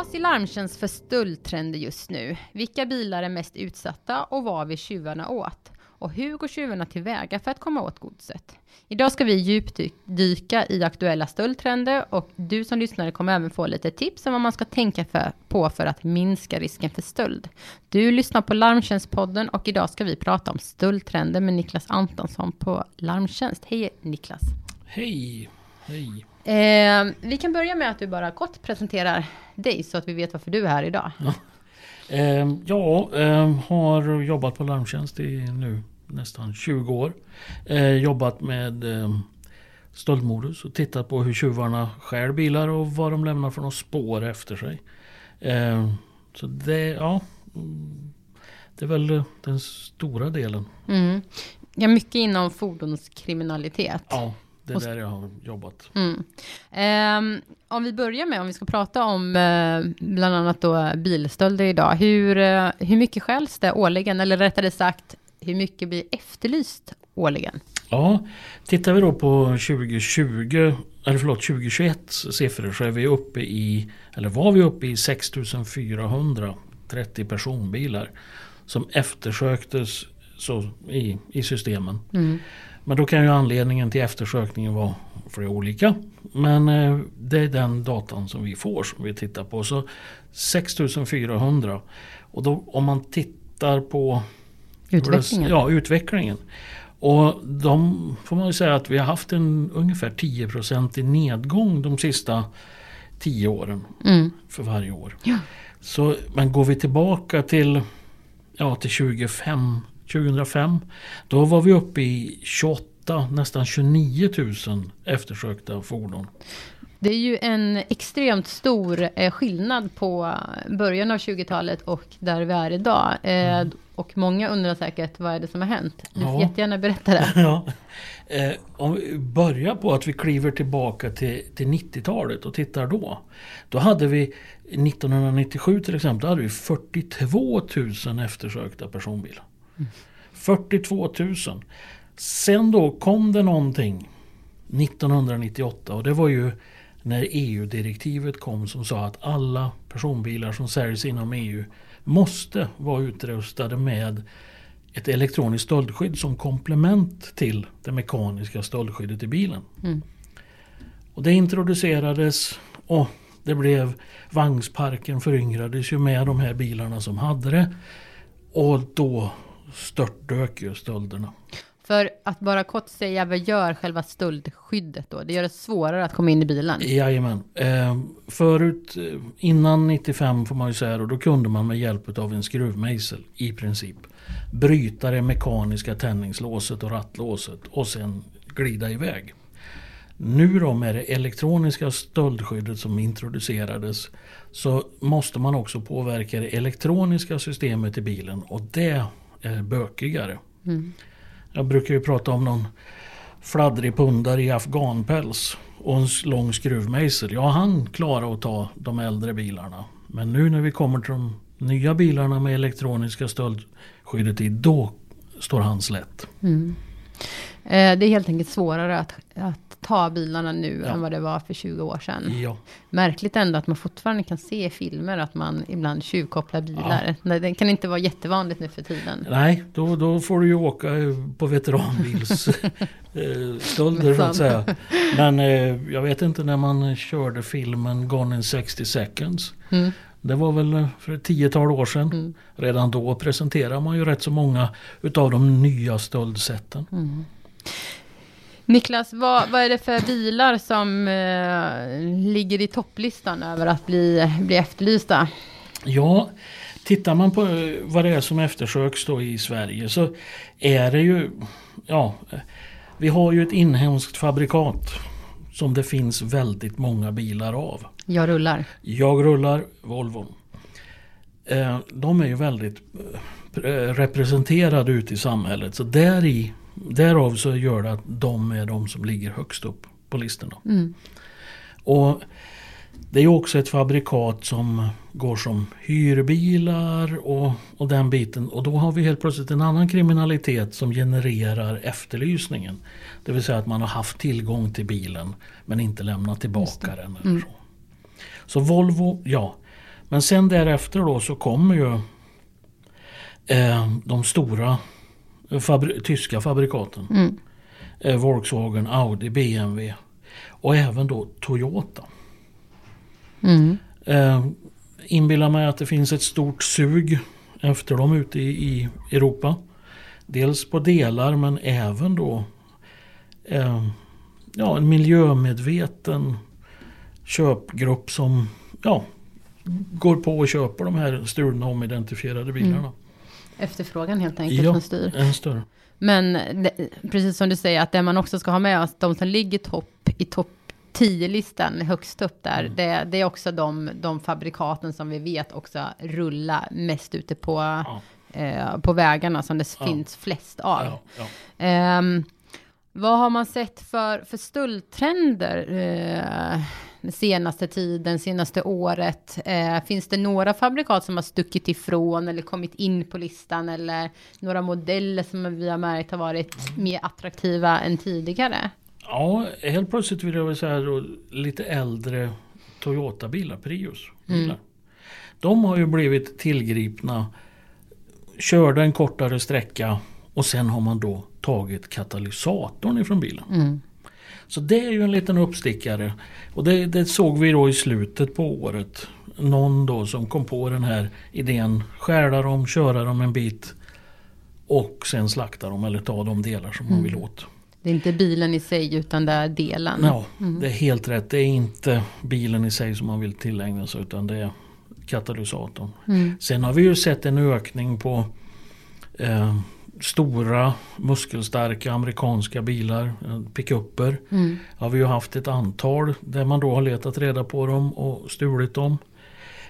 Vad ser Larmtjänst för stöldtrender just nu? Vilka bilar är mest utsatta och vad vill tjuvarna åt? Och hur går tjuvarna tillväga för att komma åt godset? Idag ska vi djupdyka i aktuella stöldtrender och du som lyssnare kommer även få lite tips om vad man ska tänka för, på för att minska risken för stöld. Du lyssnar på Larmtjänstpodden och idag ska vi prata om stöldtrender med Niklas Antonsson på Larmtjänst. Hej Niklas! Hej! Hej! Eh, vi kan börja med att du bara kort presenterar dig så att vi vet varför du är här idag. Ja, eh, ja eh, har jobbat på Larmtjänst i nu nästan 20 år. Eh, jobbat med eh, stöldmodus och tittat på hur tjuvarna stjäl bilar och vad de lämnar för spår efter sig. Eh, så det, ja, mm, det är väl den stora delen. Mm. Ja, mycket inom fordonskriminalitet. Ja, det är där jag har jobbat. Mm. Eh, om vi börjar med, om vi ska prata om eh, bland annat då bilstölder idag. Hur, eh, hur mycket stjäls det årligen? Eller rättare sagt, hur mycket blir efterlyst årligen? Ja, tittar vi då på 2020, eller förlåt 2021 siffror så är vi uppe i, eller var vi uppe i 6430 personbilar som eftersöktes så i, i systemen. Mm. Men då kan ju anledningen till eftersökningen vara flera olika. Men eh, det är den datan som vi får som vi tittar på. Så 6400. Och då om man tittar på utvecklingen. Ja, utvecklingen. Och de får man ju säga att vi har haft en ungefär 10% i nedgång de sista 10 åren. Mm. För varje år. Ja. Så, men går vi tillbaka till, ja, till 25, 2005. Då var vi uppe i 28, nästan 29 000 eftersökta fordon. Det är ju en extremt stor eh, skillnad på början av 20-talet och där vi är idag. Eh, mm. Och många undrar säkert vad är det som har hänt? Du får ja. jättegärna berätta det. Ja. Eh, om vi börjar på att vi kliver tillbaka till, till 90-talet och tittar då. Då hade vi 1997 till exempel, då hade vi 42 000 eftersökta personbilar. Mm. 42 000. Sen då kom det någonting 1998 och det var ju när EU-direktivet kom som sa att alla personbilar som säljs inom EU måste vara utrustade med ett elektroniskt stöldskydd som komplement till det mekaniska stöldskyddet i bilen. Mm. Och det introducerades och det blev vagnsparken föryngrades ju med de här bilarna som hade det. Och då störtdök ju stölderna. För att bara kort säga, vad gör själva stöldskyddet då? Det gör det svårare att komma in i bilen? Jajamän. Eh, förut, eh, innan 95 får man ju säga, då, då kunde man med hjälp av en skruvmejsel i princip bryta det mekaniska tändningslåset och rattlåset och sen glida iväg. Nu då med det elektroniska stöldskyddet som introducerades så måste man också påverka det elektroniska systemet i bilen och det är bökigare. Mm. Jag brukar ju prata om någon fladdrig pundare i afghanpäls och en lång skruvmejsel. Ja, han klarar att ta de äldre bilarna. Men nu när vi kommer till de nya bilarna med elektroniska stöldskyddet i, då står han slätt. Mm. Eh, det är helt enkelt svårare att, att ta bilarna nu ja. än vad det var för 20 år sedan. Ja. Märkligt ändå att man fortfarande kan se i filmer att man ibland tjuvkopplar bilar. Ja. Det kan inte vara jättevanligt nu för tiden. Nej, då, då får du ju åka på veteranbilsstölder så att säga. Men eh, jag vet inte när man körde filmen Gone in 60 seconds. Mm. Det var väl för ett tiotal år sedan. Mm. Redan då presenterade man ju rätt så många utav de nya stöldsätten. Mm. Niklas, vad, vad är det för bilar som eh, ligger i topplistan över att bli, bli efterlysta? Ja, tittar man på eh, vad det är som eftersöks då i Sverige så är det ju, ja, vi har ju ett inhemskt fabrikat som det finns väldigt många bilar av. Jag rullar. Jag rullar, Volvo. Eh, de är ju väldigt eh, representerade ute i samhället så där i Därav så gör det att de är de som ligger högst upp på listorna. Mm. Och det är också ett fabrikat som går som hyrbilar och, och den biten. Och då har vi helt plötsligt en annan kriminalitet som genererar efterlysningen. Det vill säga att man har haft tillgång till bilen men inte lämnat tillbaka den. Eller mm. så. så Volvo, ja. Men sen därefter då så kommer ju eh, de stora fabri tyska fabrikaten. Mm. Eh, Volkswagen, Audi, BMW och även då Toyota. Mm. Eh, inbillar mig att det finns ett stort sug efter dem ute i, i Europa. Dels på delar men även då eh, ja, en miljömedveten köpgrupp som ja, går på och köper de här stulna omidentifierade bilarna. Efterfrågan helt enkelt Ja. som styr. En större. Men det, precis som du säger, att det man också ska ha med oss, de som ligger topp i topp 10-listan högst upp där, Mm. det, det är också de, de fabrikaten som vi vet också rullar mest ute på, Ja. eh, på vägarna som det Ja. finns flest av. Ehm, vad har man sett för, för stöldtrender eh, den senaste tiden, senaste året? Eh, finns det några fabrikat som har stuckit ifrån eller kommit in på listan eller några modeller som vi har märkt har varit mer attraktiva än tidigare? Ja, helt plötsligt vill jag väl säga då, lite äldre Toyota-bilar, Prius. Bilar. De har ju blivit tillgripna, körde en kortare sträcka och sen har man då tagit katalysatorn ifrån bilen. Mm. Så det är ju en liten uppstickare. Och det, det såg vi då i slutet på året. Någon då som kom på den här idén. Stjäla dem, köra dem en bit. Och sen slakta dem eller ta de delar som man vill åt. Det är inte bilen i sig utan det är delen. Ja, det är helt rätt. Det är inte bilen i sig som man vill tillägna sig utan det är katalysatorn. Mm. Sen har vi ju sett en ökning på eh, stora muskelstarka amerikanska bilar, eh, pickuper. Mm. Har vi ju haft ett antal där man då har letat reda på dem och stulit dem.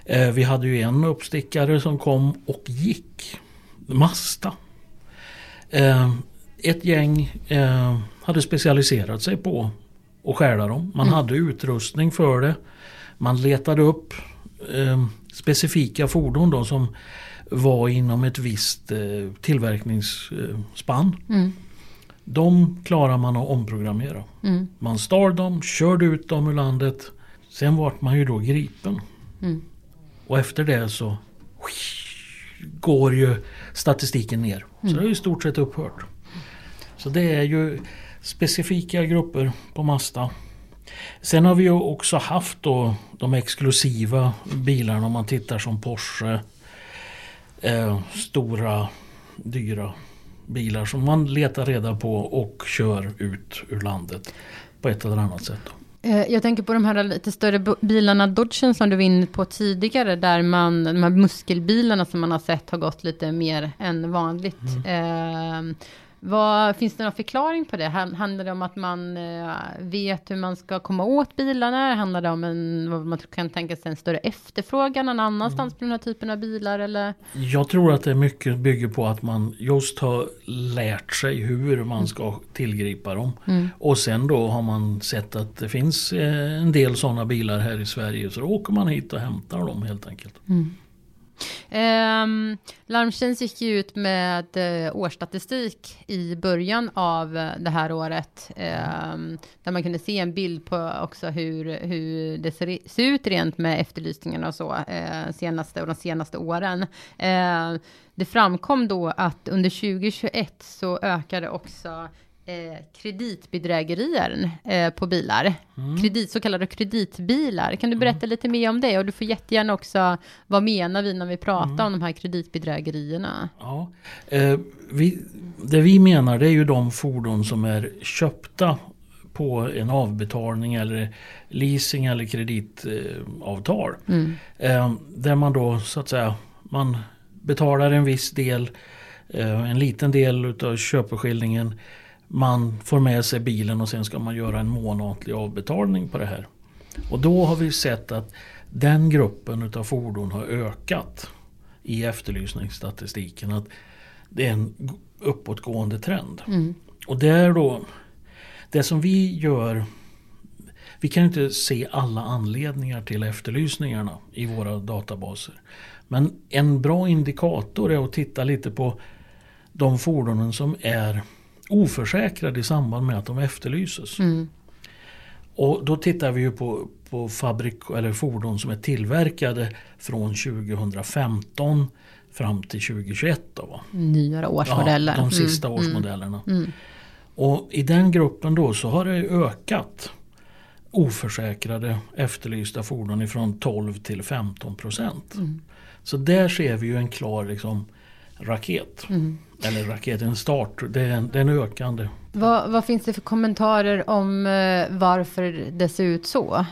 Eh, vi hade ju en uppstickare som kom och gick. Masta. Eh, ett gäng eh, hade specialiserat sig på att stjäla dem. Man hade utrustning för det. Man letade upp eh, specifika fordon då som var inom ett visst eh, tillverkningsspann. Mm. De klarar man att omprogrammera. Mm. Man stal dem, körde ut dem ur landet. Sen vart man ju då gripen. Mm. Och efter det så går ju statistiken ner. Så det har ju i stort sett upphört. Så det är ju specifika grupper på Mazda. Sen har vi ju också haft då de exklusiva bilarna om man tittar som Porsche. Eh, stora, dyra bilar som man letar reda på och kör ut ur landet på ett eller annat sätt. Eh, Jag tänker på de här lite större bilarna, Dodgen som du var inne på tidigare, där man, de här muskelbilarna som man har sett har gått lite mer än vanligt. Eh, vad, finns det någon förklaring på det? Han- Handlar det om att man eh, vet hur man ska komma åt bilarna? Handlar det om en, vad man kan tänka sig en större efterfrågan någon annanstans på den här typen av bilar? Eller? Jag tror att det mycket bygger på att man just har lärt sig hur man ska tillgripa dem. Och sen då har man sett att det finns eh, en del sådana bilar här i Sverige. Så då åker man hit och hämtar dem helt enkelt. Um, Larmtjänst gick ju ut med eh, årsstatistik i början av eh, det här året. Um, där man kunde se en bild på också hur, hur det ser, ser ut rent med efterlysningarna och så Uh, senaste och de senaste åren. Uh, det framkom då att under 2021 så ökade också eh, kreditbedrägerier eh, på bilar. Kredit, så kallade kreditbilar. Kan du berätta lite mer om det? Och du får jättegärna också, vad menar vi när vi pratar om de här kreditbedrägerierna? Ja. Eh, vi, det vi menar det är ju de fordon som är köpta på en avbetalning eller leasing eller kreditavtal. Mm. Eh, där man då så att säga man betalar en viss del, en liten del utav köpeskillingen. Man får med sig bilen och sen ska man göra en månatlig avbetalning på det här. Och då har vi sett att den gruppen utav fordon har ökat i efterlysningsstatistiken. Att det är en uppåtgående trend. Mm. Och det är då det som vi gör vi kan inte se alla anledningar till efterlysningarna i våra databaser. Men en bra indikator är att titta lite på de fordonen som är oförsäkrade i samband med att de efterlyses. Mm. Och då tittar vi ju på, på fabrik eller fordon som är tillverkade från 2015 fram till 2021. Då? Nyare årsmodeller. Ja, de sista mm, årsmodellerna. Mm. Och i den gruppen då så har det ökat oförsäkrade efterlysta fordon ifrån 12 till 15 procent. Mm. Så där ser vi ju en klar liksom, raket. Mm. Eller raket, en start. Det är en, det är en ökande. Vad, vad, finns det för kommentarer om eh, varför det ser ut så?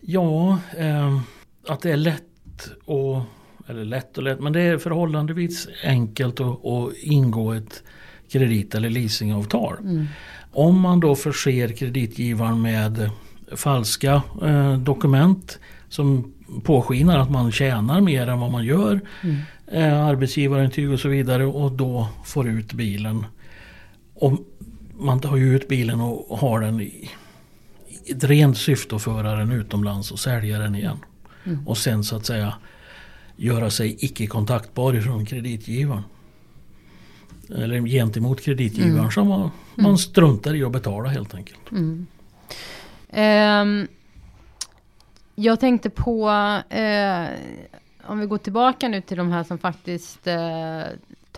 Ja, eh, att det är lätt och eller lätt och lätt, men det är förhållandevis enkelt att, att ingå ett kredit eller leasingavtal. Mm. Om man då förser kreditgivaren med falska eh, dokument som påskinar att man tjänar mer än vad man gör. Mm. Eh, arbetsgivarintyg och så vidare och då får ut bilen. Och man tar ju ut bilen och har den i ett rent syfte att föra den utomlands och sälja den igen. Mm. Och sen så att säga göra sig icke kontaktbar från kreditgivaren. Eller gentemot kreditgivaren mm. som man, man mm. struntar i att betala helt enkelt. Mm. Um, jag tänkte på, uh, om vi går tillbaka nu till de här som faktiskt uh,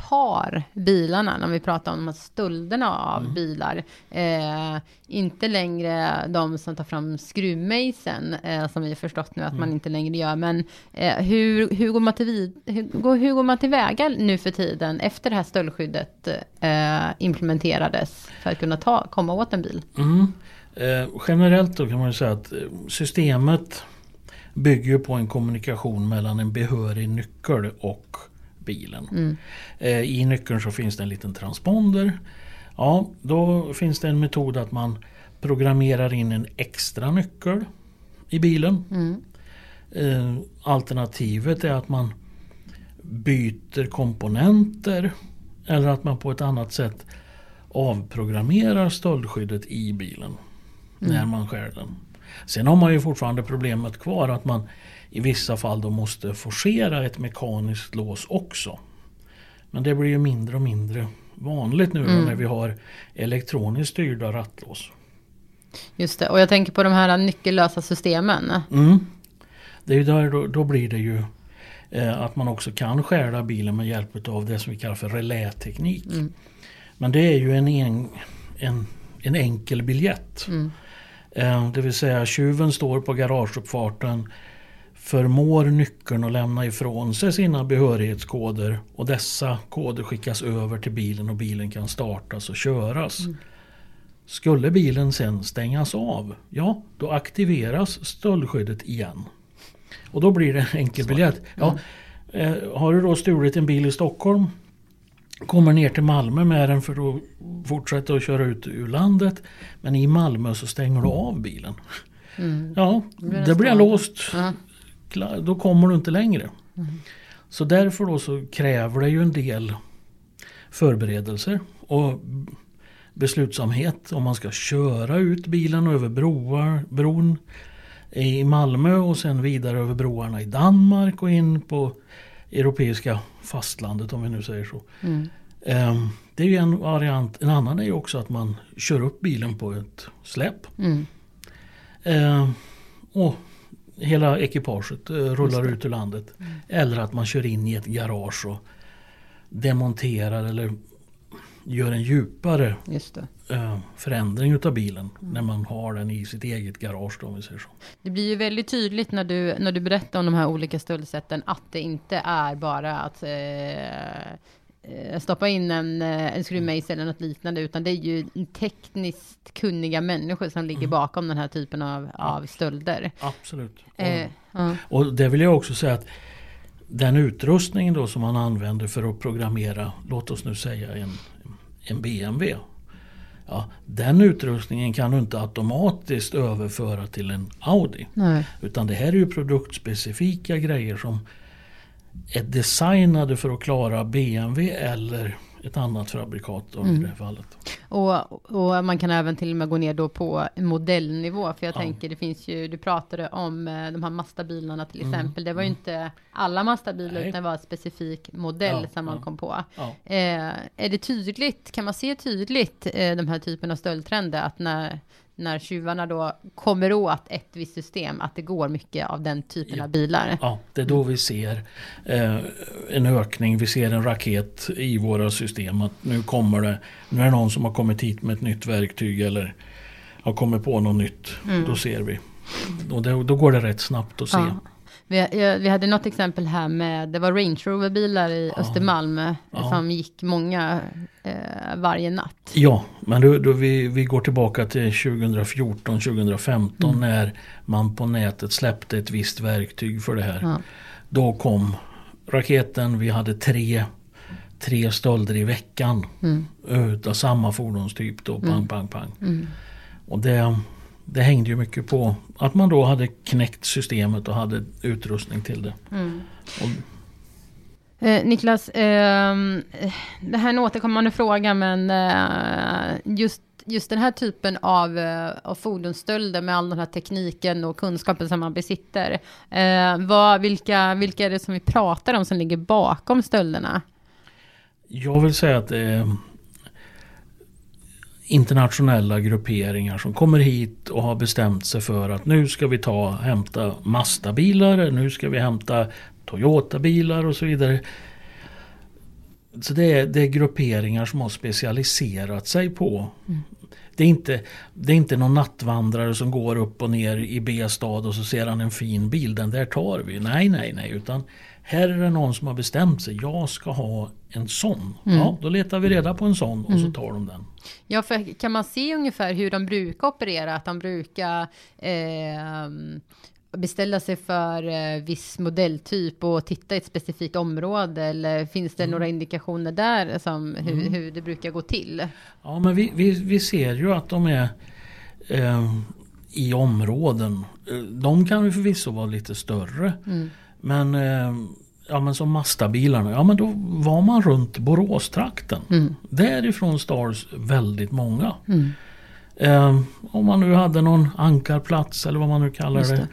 tar bilarna, när vi pratar om de här stölderna av mm. bilar. Eh, inte längre de som tar fram skruvmejseln, eh, som vi har förstått nu att mm. man inte längre gör. Men eh, hur, hur, går man till, hur, hur går man tillväga nu för tiden efter det här stöldskyddet eh, implementerades för att kunna ta, komma åt en bil? Mm. Eh, generellt då kan man säga att eh, systemet bygger på en kommunikation mellan en behörig nyckel och bilen. Mm. Eh, I nyckeln så finns det en liten transponder. Ja, då finns det en metod att man programmerar in en extra nyckel i bilen. Mm. Eh, alternativet är att man byter komponenter eller att man på ett annat sätt avprogrammerar stöldskyddet i bilen mm. när man skär den. Sen har man ju fortfarande problemet kvar att man i vissa fall då måste forcera ett mekaniskt lås också. Men det blir ju mindre och mindre vanligt nu mm. när vi har elektroniskt styrda rattlås. Just det, och jag tänker på de här nyckellösa systemen. Mm. Det är där, då, då blir det ju eh, att man också kan stjäla bilen med hjälp av det som vi kallar för reläteknik. Mm. Men det är ju en, en, en, en enkel biljett. Mm. Eh, det vill säga tjuven står på garageuppfarten förmår nyckeln att lämna ifrån sig sina behörighetskoder och dessa koder skickas över till bilen och bilen kan startas och köras. Mm. Skulle bilen sen stängas av, ja då aktiveras stöldskyddet igen. Och då blir det en enkel biljett. Ja, eh, har du då stulit en bil i Stockholm Kommer ner till Malmö med den för att fortsätta att köra ut ur landet. Men i Malmö så stänger du av bilen. Mm. Ja, det blir låst. Mm då kommer du inte längre. Mm. Så därför då så kräver det ju en del förberedelser och beslutsamhet om man ska köra ut bilen över broar, bron i Malmö och sen vidare över broarna i Danmark och in på europeiska fastlandet om vi nu säger så. Mm. Um, det är ju en variant. En annan är ju också att man kör upp bilen på ett släp. Mm. Um, och hela ekipaget eh, rullar ut ur landet. Mm. Eller att man kör in i ett garage och demonterar eller gör en djupare förändring utav bilen mm. när man har den i sitt eget garage. Då, om vi säger så. Det blir ju väldigt tydligt när du, när du berättar om de här olika stöldsätten att det inte är bara att eh, Eh, stoppa in en, eh, en skruvmejsel eller något liknande, utan det är ju tekniskt kunniga människor som ligger mm. bakom den här typen av, av stölder. Absolut. Eh, ja. och det vill jag också säga att den utrustning då som man använder för att programmera, låt oss nu säga en, en BMW. Ja, den utrustningen kan du inte automatiskt överföra till en Audi. Nej. Utan det här är ju produktspecifika grejer som är designade för att klara BMW eller ett annat fabrikat då, mm. i det här fallet. Och, och, man kan även till och med gå ner då på modellnivå. För jag ja. tänker det finns ju, du pratade om eh, de här Mazda-bilarna till mm. exempel. Det var ju mm. inte alla Mazda-bilar utan det var en specifik modell ja, som man kom på. Eh, är det tydligt, kan man se tydligt eh, de här typen av stöldtrender? Att när när tjuvarna då kommer åt ett visst system, att det går mycket av den typen av bilar. Ja, det är då vi ser eh, en ökning. Vi ser en raket i våra system. Att nu kommer det. Nu är det någon som har kommit hit med ett nytt verktyg eller har kommit på något nytt. Mm. Då ser vi. Och det, då går det rätt snabbt att se. Ja. Vi, vi hade något exempel här med, det var Range Rover-bilar i Ja. Östermalm eh, Ja. som gick många eh, varje natt. Ja, men då, då vi, vi går tillbaka till 2014, 2015 Mm. när man på nätet släppte ett visst verktyg för det här. Ja. Då kom raketen, vi hade tre, tre stölder i veckan Mm. utav samma fordonstyp. Då, pang, Mm. pang, pang. Mm. Och det, det hängde ju mycket på att man då hade knäckt systemet och hade utrustning till det. Mm. Och, Eh, Niklas, ehm, eh, det här är en återkommande fråga, men eh, just, just den här typen av, eh, av fordonsstölder med all den här tekniken och kunskapen som man besitter. Eh, vad, vilka, vilka är det som vi pratar om som ligger bakom stölderna? jag vill säga att det är internationella grupperingar som kommer hit och har bestämt sig för att nu ska vi ta hämta Mazda-bilar, nu ska vi hämta Toyota-bilar och så vidare. Så det är, det är grupperingar som har specialiserat sig på. Det, är inte, det är inte någon nattvandrare som går upp och ner i B-stad och så ser han en fin bil, den där tar vi. Nej, nej, nej. Utan här är det någon som har bestämt sig, jag ska ha en sån. Ja, då letar vi reda på en sån och så tar de den. Ja, för kan man se ungefär hur de brukar operera? Att de brukar ehm, beställa sig för eh, viss modelltyp och titta i ett specifikt område? Eller finns det några indikationer där som hur, hur det brukar gå till? Ja, men vi, vi, vi ser ju att de är eh, i områden. Eh, De kan ju förvisso vara lite större. Mm. Men, eh, ja, men som Mazda-bilarna, ja men då var man runt Boråstrakten. Mm. Därifrån stals väldigt många. Mm. Eh, om man nu hade någon ankarplats eller vad man nu kallar Just det.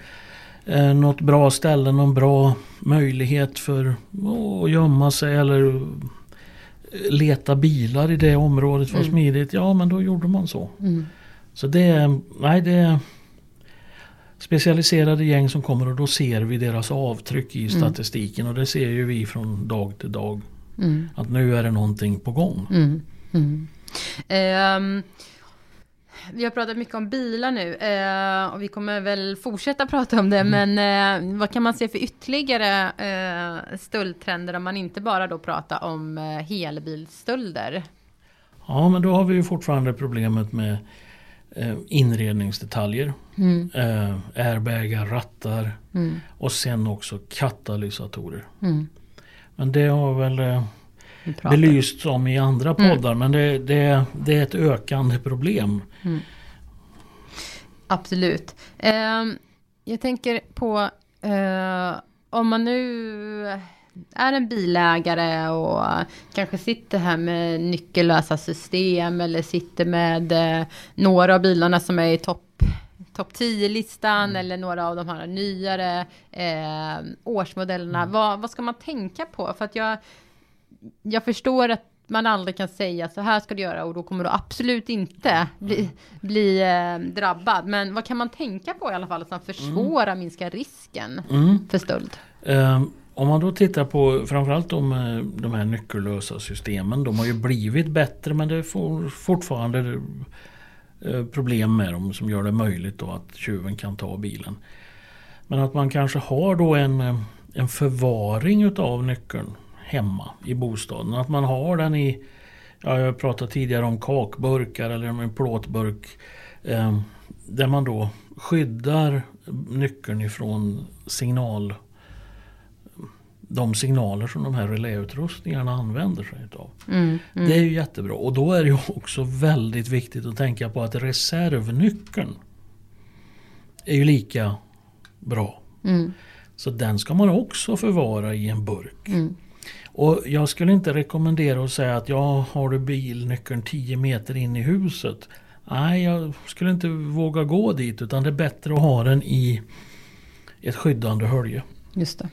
Eh, något bra ställe, någon bra möjlighet för att gömma sig eller eh, leta bilar i det området var Mm. smidigt. Ja men då gjorde man så. Mm. Så det nej, det är specialiserade gäng som kommer och då ser vi deras avtryck i statistiken och det ser ju vi från dag till dag. Mm. Att nu är det någonting på gång. Mm. Mm. Ehm, vi har pratat mycket om bilar nu eh, och vi kommer väl fortsätta prata om det. Men eh, vad kan man se för ytterligare eh, stöldtrender om man inte bara då pratar om helbilsstölder? Ja men då har vi ju fortfarande problemet med inredningsdetaljer. Mm. Eh, airbagar, rattar Mm. och sen också katalysatorer. Mm. Men det har väl eh, belysts om i andra Mm. poddar men det, det, det är ett ökande problem. Absolut. Ehm, jag tänker på eh, om man nu är en bilägare och kanske sitter här med nyckellösa system eller sitter med eh, några av bilarna som är i topp topp 10-listan eller några av de här nyare eh, årsmodellerna. Vad, vad ska man tänka på? För att jag, jag förstår att man aldrig kan säga så här ska du göra och då kommer du absolut inte bli, bli eh, drabbad. Men vad kan man tänka på i alla fall som försvårar, minskar risken Mm. för stöld? Eh, om man då tittar på framförallt de, eh, de här nyckellösa systemen. De har ju blivit bättre men det är fortfarande eh, problem med dem som gör det möjligt då att tjuven kan ta bilen. Men att man kanske har då en, eh, en förvaring utav nyckeln hemma i bostaden. Att man har den i, ja, jag pratade tidigare om kakburkar eller om en plåtburk. Eh, där man då skyddar nyckeln ifrån signal de signaler som de här reläutrustningarna använder sig utav. Mm, mm, Det är ju jättebra och då är det ju också väldigt viktigt att tänka på att reservnyckeln är ju lika bra. mm, Så den ska man också förvara i en burk. mm, Och jag skulle inte rekommendera att säga att jag har du bilnyckeln 10 meter in i huset. Nej, jag skulle inte våga gå dit utan det är bättre att ha den i ett skyddande hölje. just det.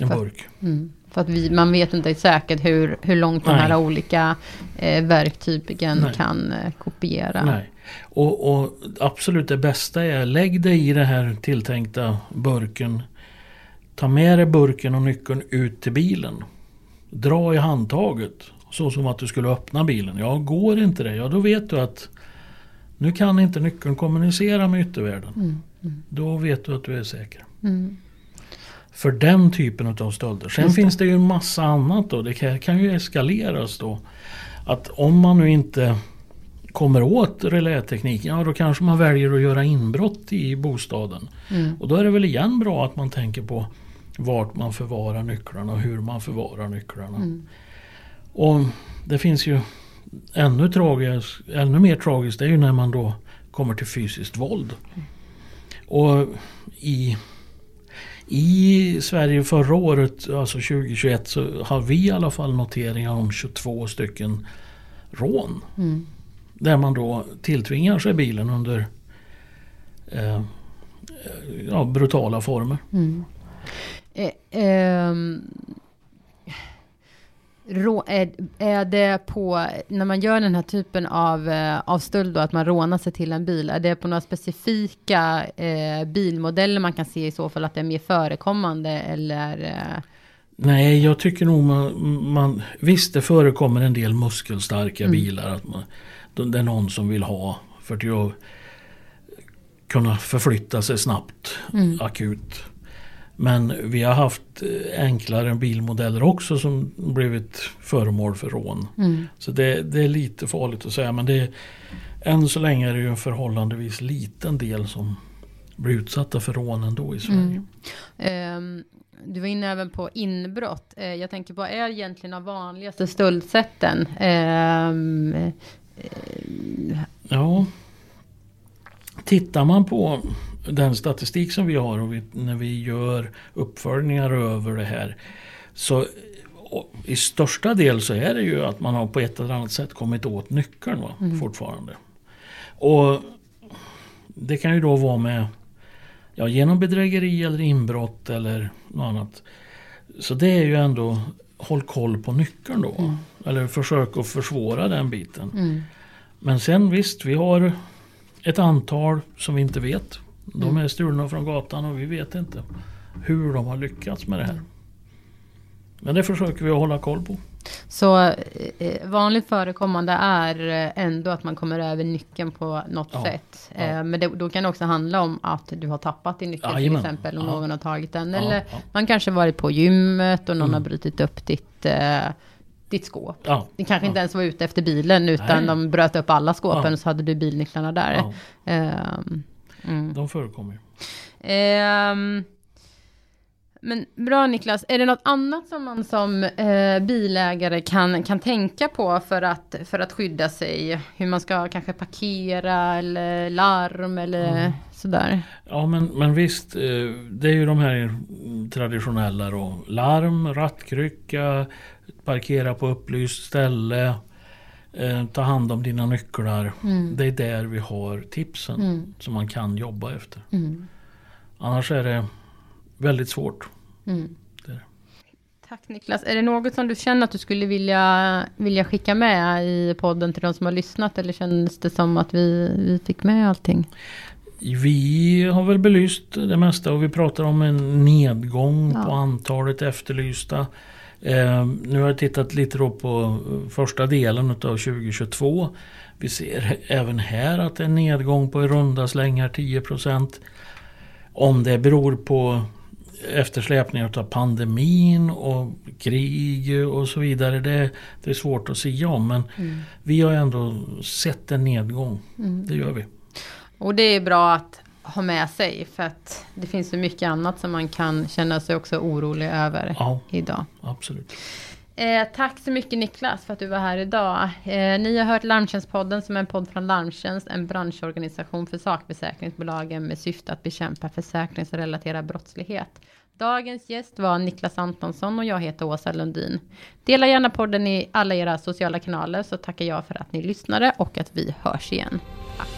En För- burk. Mm. För att vi, man vet inte säkert hur, hur långt de Nej. här olika eh, verktygen kan eh, kopiera. Nej. Och, och absolut det bästa är lägg dig i den här tilltänkta burken. Ta med dig burken och nyckeln ut till bilen. Dra i handtaget. Så som att du skulle öppna bilen. Ja, går inte det, ja då vet du att nu kan inte nyckeln kommunicera med yttervärlden. Mm, mm, Då vet du att du är säker. mm. För den typen av stölder. Sen Just det. finns det ju en massa annat då. Det kan, kan ju eskaleras då. Att om man nu inte kommer åt relätekniken, ja då kanske man väljer att göra inbrott i bostaden. Mm. Och då är det väl igen bra att man tänker på vart man förvarar nycklarna och hur man förvarar nycklarna. Mm. Och det finns ju ännu, tragiskt, ännu mer tragiskt, det är ju när man då kommer till fysiskt våld. Och i, i Sverige förra året, alltså 2021, så har vi i alla fall noteringar om 22 stycken rån. Mm. Där man då tilltvingar sig bilen under eh, ja, brutala former. Mm. Eh, ehm, rå, är, är det på, när man gör den här typen av, eh, av stöld då, att man rånar sig till en bil, är det på några specifika eh, bilmodeller man kan se i så fall att det är mer förekommande eller? Eh, Nej, jag tycker nog man, man... Visst, det förekommer en del muskelstarka Mm. bilar. Att man, det är någon som vill ha för att kunna förflytta sig snabbt, Mm. akut. Men vi har haft eh, enklare bilmodeller också som blivit föremål för rån. mm, Så det, det är lite farligt att säga men det, än så länge är det ju en förhållandevis liten del som blir utsatta för rån ändå i Sverige. Mm. Ehm, du var inne även på inbrott. Eh, jag tänker på, vad är egentligen de vanligaste stöldsätten? Ehm, eh, Ja. Tittar man på den statistik som vi har och vi, när vi gör uppföljningar över det här. Så i största del så är det ju att man har på ett eller annat sätt kommit åt nyckeln va, Mm. fortfarande. Och det kan ju då vara med ja, genom bedrägeri eller inbrott eller något annat. Så det är ju ändå håll koll på nyckeln då. Mm. Eller försök att försvåra den biten. mm, Men sen visst, vi har ett antal som vi inte vet. De Mm. är stulna från gatan och vi vet inte hur de har lyckats med det här. Men det försöker vi att hålla koll på. Så eh, vanligt förekommande är eh, ändå att man kommer över nyckeln på något Ja, sätt. ja. Eh, men det, då kan det också handla om att du har tappat din nyckel Jajamän, till exempel. Om ja. någon har tagit den. Ja, Eller ja. man kanske varit på gymmet och någon Mm. har brutit upp ditt, eh, ditt skåp. Ja, Det kanske Ja. inte ens var ute efter bilen utan Nej. de bröt upp alla skåpen Ja. och så hade du bilnycklarna där. ja, Ehm, mm. de förekommer. Ehm, men bra Niklas, är det något annat som man som eh, bilägare kan, kan tänka på för att, för att skydda sig? Hur man ska kanske parkera eller larm eller Mm. sådär? Ja men, men visst, eh, det är ju de här traditionella då. Larm, rattkrycka, parkera på upplyst ställe, eh, ta hand om dina nycklar. Mm. Det är där vi har tipsen Mm. som man kan jobba efter. Mm. Annars är det väldigt svårt. Mm. Det det. Tack Niklas. Är det något som du känner att du skulle vilja, vilja skicka med i podden till de som har lyssnat? Eller känns det som att vi, vi fick med allting? Vi har väl belyst det mesta och vi pratar om en nedgång Ja. på antalet efterlysta. Eh, nu har jag tittat lite då på eh, första delen av 2022. Vi ser även här att det är en nedgång på i runda slängar 10% Om det beror på eftersläpningar av pandemin och krig och så vidare. Det, det är svårt att säga om men Mm. vi har ändå sett en nedgång. Mm. Det gör vi. Och det är bra att ha med sig för att det finns så mycket annat som man kan känna sig också orolig över Ja, idag. absolut. Eh, tack så mycket Niklas för att du var här idag. Eh, ni har hört Larmtjänstpodden som är en podd från Larmtjänst, en branschorganisation för sakförsäkringsbolagen med syfte att bekämpa försäkringsrelaterad brottslighet. Dagens gäst var Niklas Antonsson och jag heter Åsa Lundin. Dela gärna podden i alla era sociala kanaler så tackar jag för att ni lyssnade och att vi hörs igen. Tack.